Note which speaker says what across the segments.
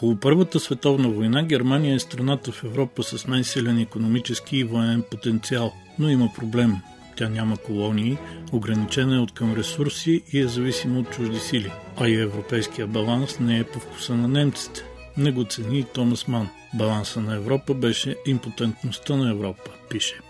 Speaker 1: Около Първата световна война Германия е страната в Европа с най-силен економически и военен потенциал, но има проблем. Тя няма колонии, ограничена е от към ресурси и е зависима от чужди сили. А и европейския баланс не е по вкуса на немците. Не го цени и Томас Ман. Баланса на Европа беше импотентността на Европа, пише.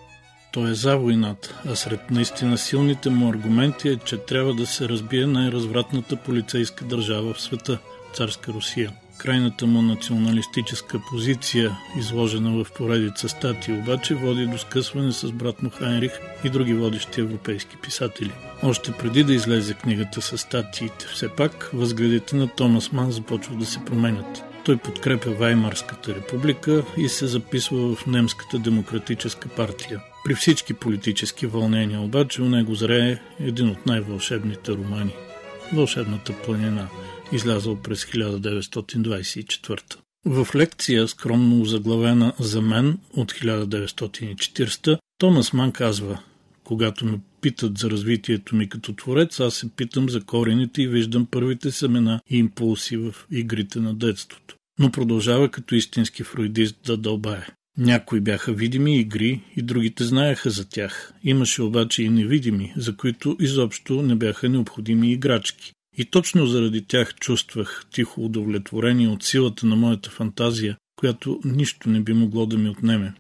Speaker 1: Той е за войната, а сред наистина силните му аргументи е, че трябва да се разбие най-развратната полицейска държава в света – царска Русия. Крайната му националистическа позиция, изложена в поредица статии, обаче води до скъсване с брат му Хайнрих и други водещи европейски писатели. Още преди да излезе книгата с статиите, все пак възгледите на Томас Ман започват да се променят. Той подкрепя Ваймарската република и се записва в Немската демократическа партия. При всички политически вълнения обаче у него зрее един от най-вълшебните романи – Вълшебната планина – излязъл през 1924. В лекция, скромно заглавена за мен от 1940, Томас Ман казва Когато ме питат за развитието ми като творец, аз се питам за корените и виждам първите семена и импулси в игрите на детството. Но продължава като истински фройдист да дълбае. Някои бяха видими игри и другите знаеха за тях. Имаше обаче и невидими, за които изобщо не бяха необходими играчки. И точно заради тях чувствах тихо удовлетворение от силата на моята фантазия, която нищо не би могло да ми отнеме.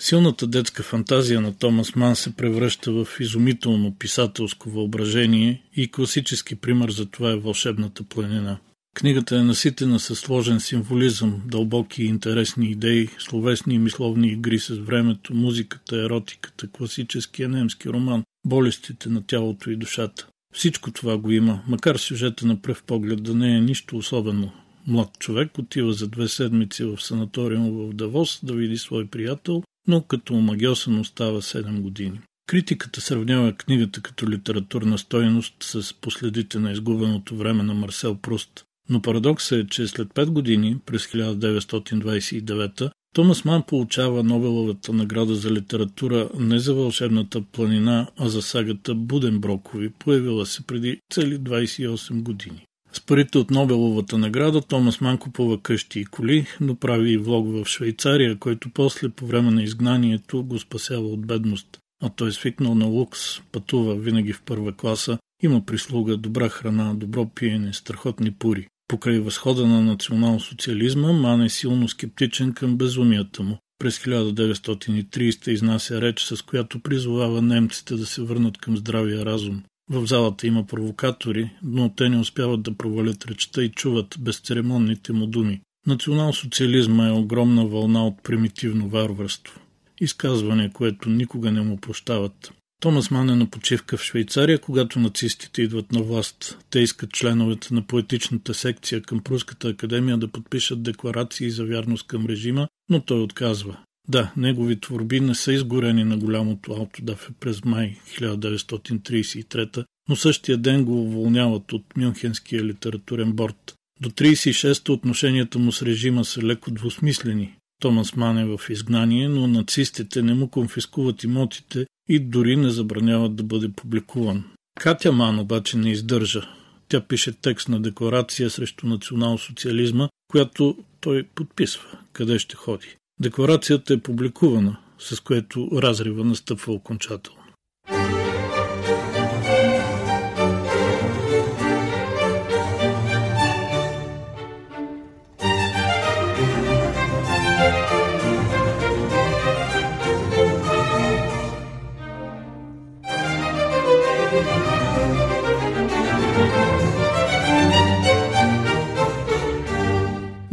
Speaker 1: Силната детска фантазия на Томас Ман се превръща в изумително писателско въображение и класически пример за това е Вълшебната планина. Книгата е наситена със сложен символизъм, дълбоки и интересни идеи, словесни и мисловни игри с времето, музиката, еротиката, класическия немски роман, болестите на тялото и душата. Всичко това го има, макар сюжета на пръв поглед да не е нищо особено. Млад човек отива за две седмици в санаториум в Давос да види свой приятел, но като омагиосан остава 7 години. Критиката сравнява книгата като литературна стойност с последите на изгубеното време на Марсел Пруст. Но парадоксът е, че след 5 години, през 1929, Томас Ман получава Нобеловата награда за литература не за вълшебната планина, а за сагата Буденброкови, появила се преди цели 28 години. С парите от Нобеловата награда Томас Ман купува къщи и коли, но прави и влог в Швейцария, който после по време на изгнанието го спасява от бедност. А той е свикнал на лукс, пътува винаги в първа класа, има прислуга, добра храна, добро пиене, страхотни пури. Покрай възхода на национал-социализма, Ман е силно скептичен към безумията му. През 1930 изнася реч, с която призовава немците да се върнат към здравия разум. В залата има провокатори, но те не успяват да провалят речта и чуват безцеремонните му думи. Национал-социализма е огромна вълна от примитивно варварство. Изказване, което никога не му прощават. Томас Ман е на почивка в Швейцария, когато нацистите идват на власт. Те искат членовете на поетичната секция към Пруската академия да подпишат декларации за вярност към режима, но той отказва. Да, негови творби не са изгорени на голямото аутодафе през май 1933, но същия ден го уволняват от Мюнхенския литературен борт. До 36-та отношенията му с режима са леко двусмислени. Томас Ман е в изгнание, но нацистите не му конфискуват имотите и дори не забраняват да бъде публикуван. Катя Ман обаче не издържа. Тя пише текст на декларация срещу национал-социализма, която той подписва. Къде ще ходи? Декларацията е публикувана, с което разрива настъпва окончателно.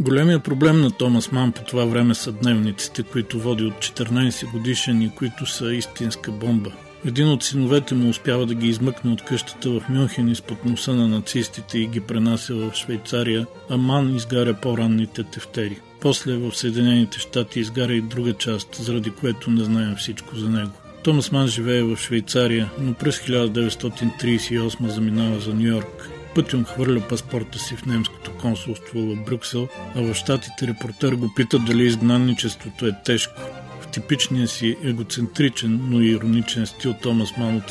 Speaker 1: Големия проблем на Томас Ман по това време са дневниците, които води от 14 годишен и които са истинска бомба. Един от синовете му успява да ги измъкне от къщата в Мюнхен изпод носа на нацистите и ги пренася в Швейцария, а Ман изгаря по-ранните тефтери. После в Съединените щати изгаря и друга част, заради което не знаем всичко за него. Томас Ман живее в Швейцария, но през 1938 заминава за Нью Йорк. Пътюн хвърля паспорта си в немското консулство в Брюксел, а в щатите репортер го пита дали изгнанничеството е тежко. В типичния си егоцентричен, но и ироничен стил Томас Ман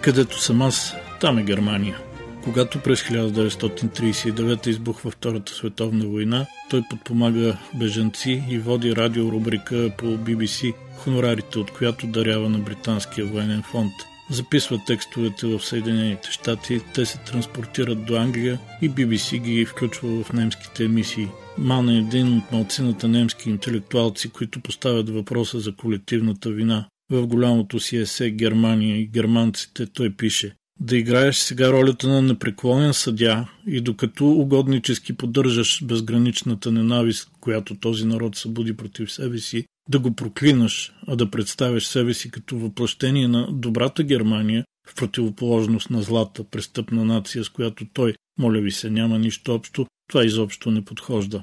Speaker 1: «Където съм аз, там е Германия». Когато през 1939 избухва Втората световна война, той подпомага бежанци и води радиорубрика по BBC, хонорарите от която дарява на Британския военен фонд. Записва текстовете в Съединените щати, те се транспортират до Англия и BBC ги включва в немските емисии. Ман е един от малцината немски интелектуалци, които поставят въпроса за колективната вина. В голямото си есе Германия и германците той пише да играеш сега ролята на непреклонен съдя и докато угоднически поддържаш безграничната ненавист, която този народ събуди против себе си, да го проклинаш, а да представяш себе си като въплъщение на добрата Германия в противоположност на злата престъпна нация, с която той, моля ви се, няма нищо общо, това изобщо не подхожда.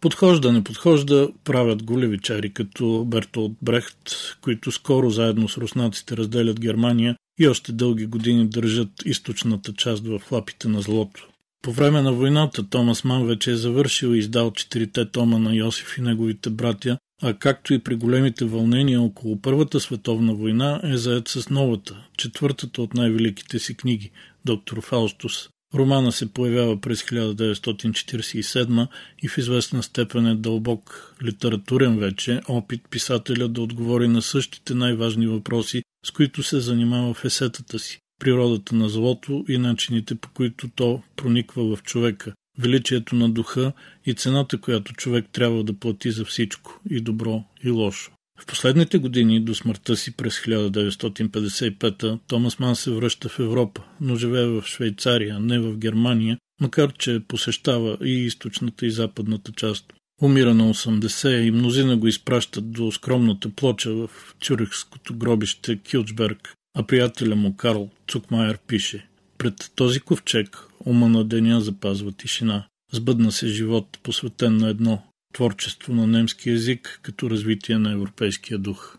Speaker 1: Подхожда, не подхожда, правят го левичари като Бертолд Брехт, които скоро заедно с руснаците разделят Германия и още дълги години държат източната част в лапите на злото. По време на войната Томас Ман вече е завършил и издал четирите тома на Йосиф и неговите братя, а както и при големите вълнения около Първата световна война е заед с новата, четвъртата от най-великите си книги – Доктор Фаустус. Романа се появява през 1947 и в известна степен е дълбок литературен вече опит писателя да отговори на същите най-важни въпроси, с които се занимава в есетата си природата на злото и начините по които то прониква в човека, величието на духа и цената, която човек трябва да плати за всичко, и добро, и лошо. В последните години до смъртта си през 1955 Томас Ман се връща в Европа, но живее в Швейцария, не в Германия, макар че посещава и източната и западната част. Умира на 80 и мнозина го изпращат до скромната плоча в Цюрихското гробище Килчберг, а приятеля му Карл Цукмайер пише Пред този ковчег ума на деня запазва тишина. Сбъдна се живот, посветен на едно творчество на немски язик като развитие на европейския дух.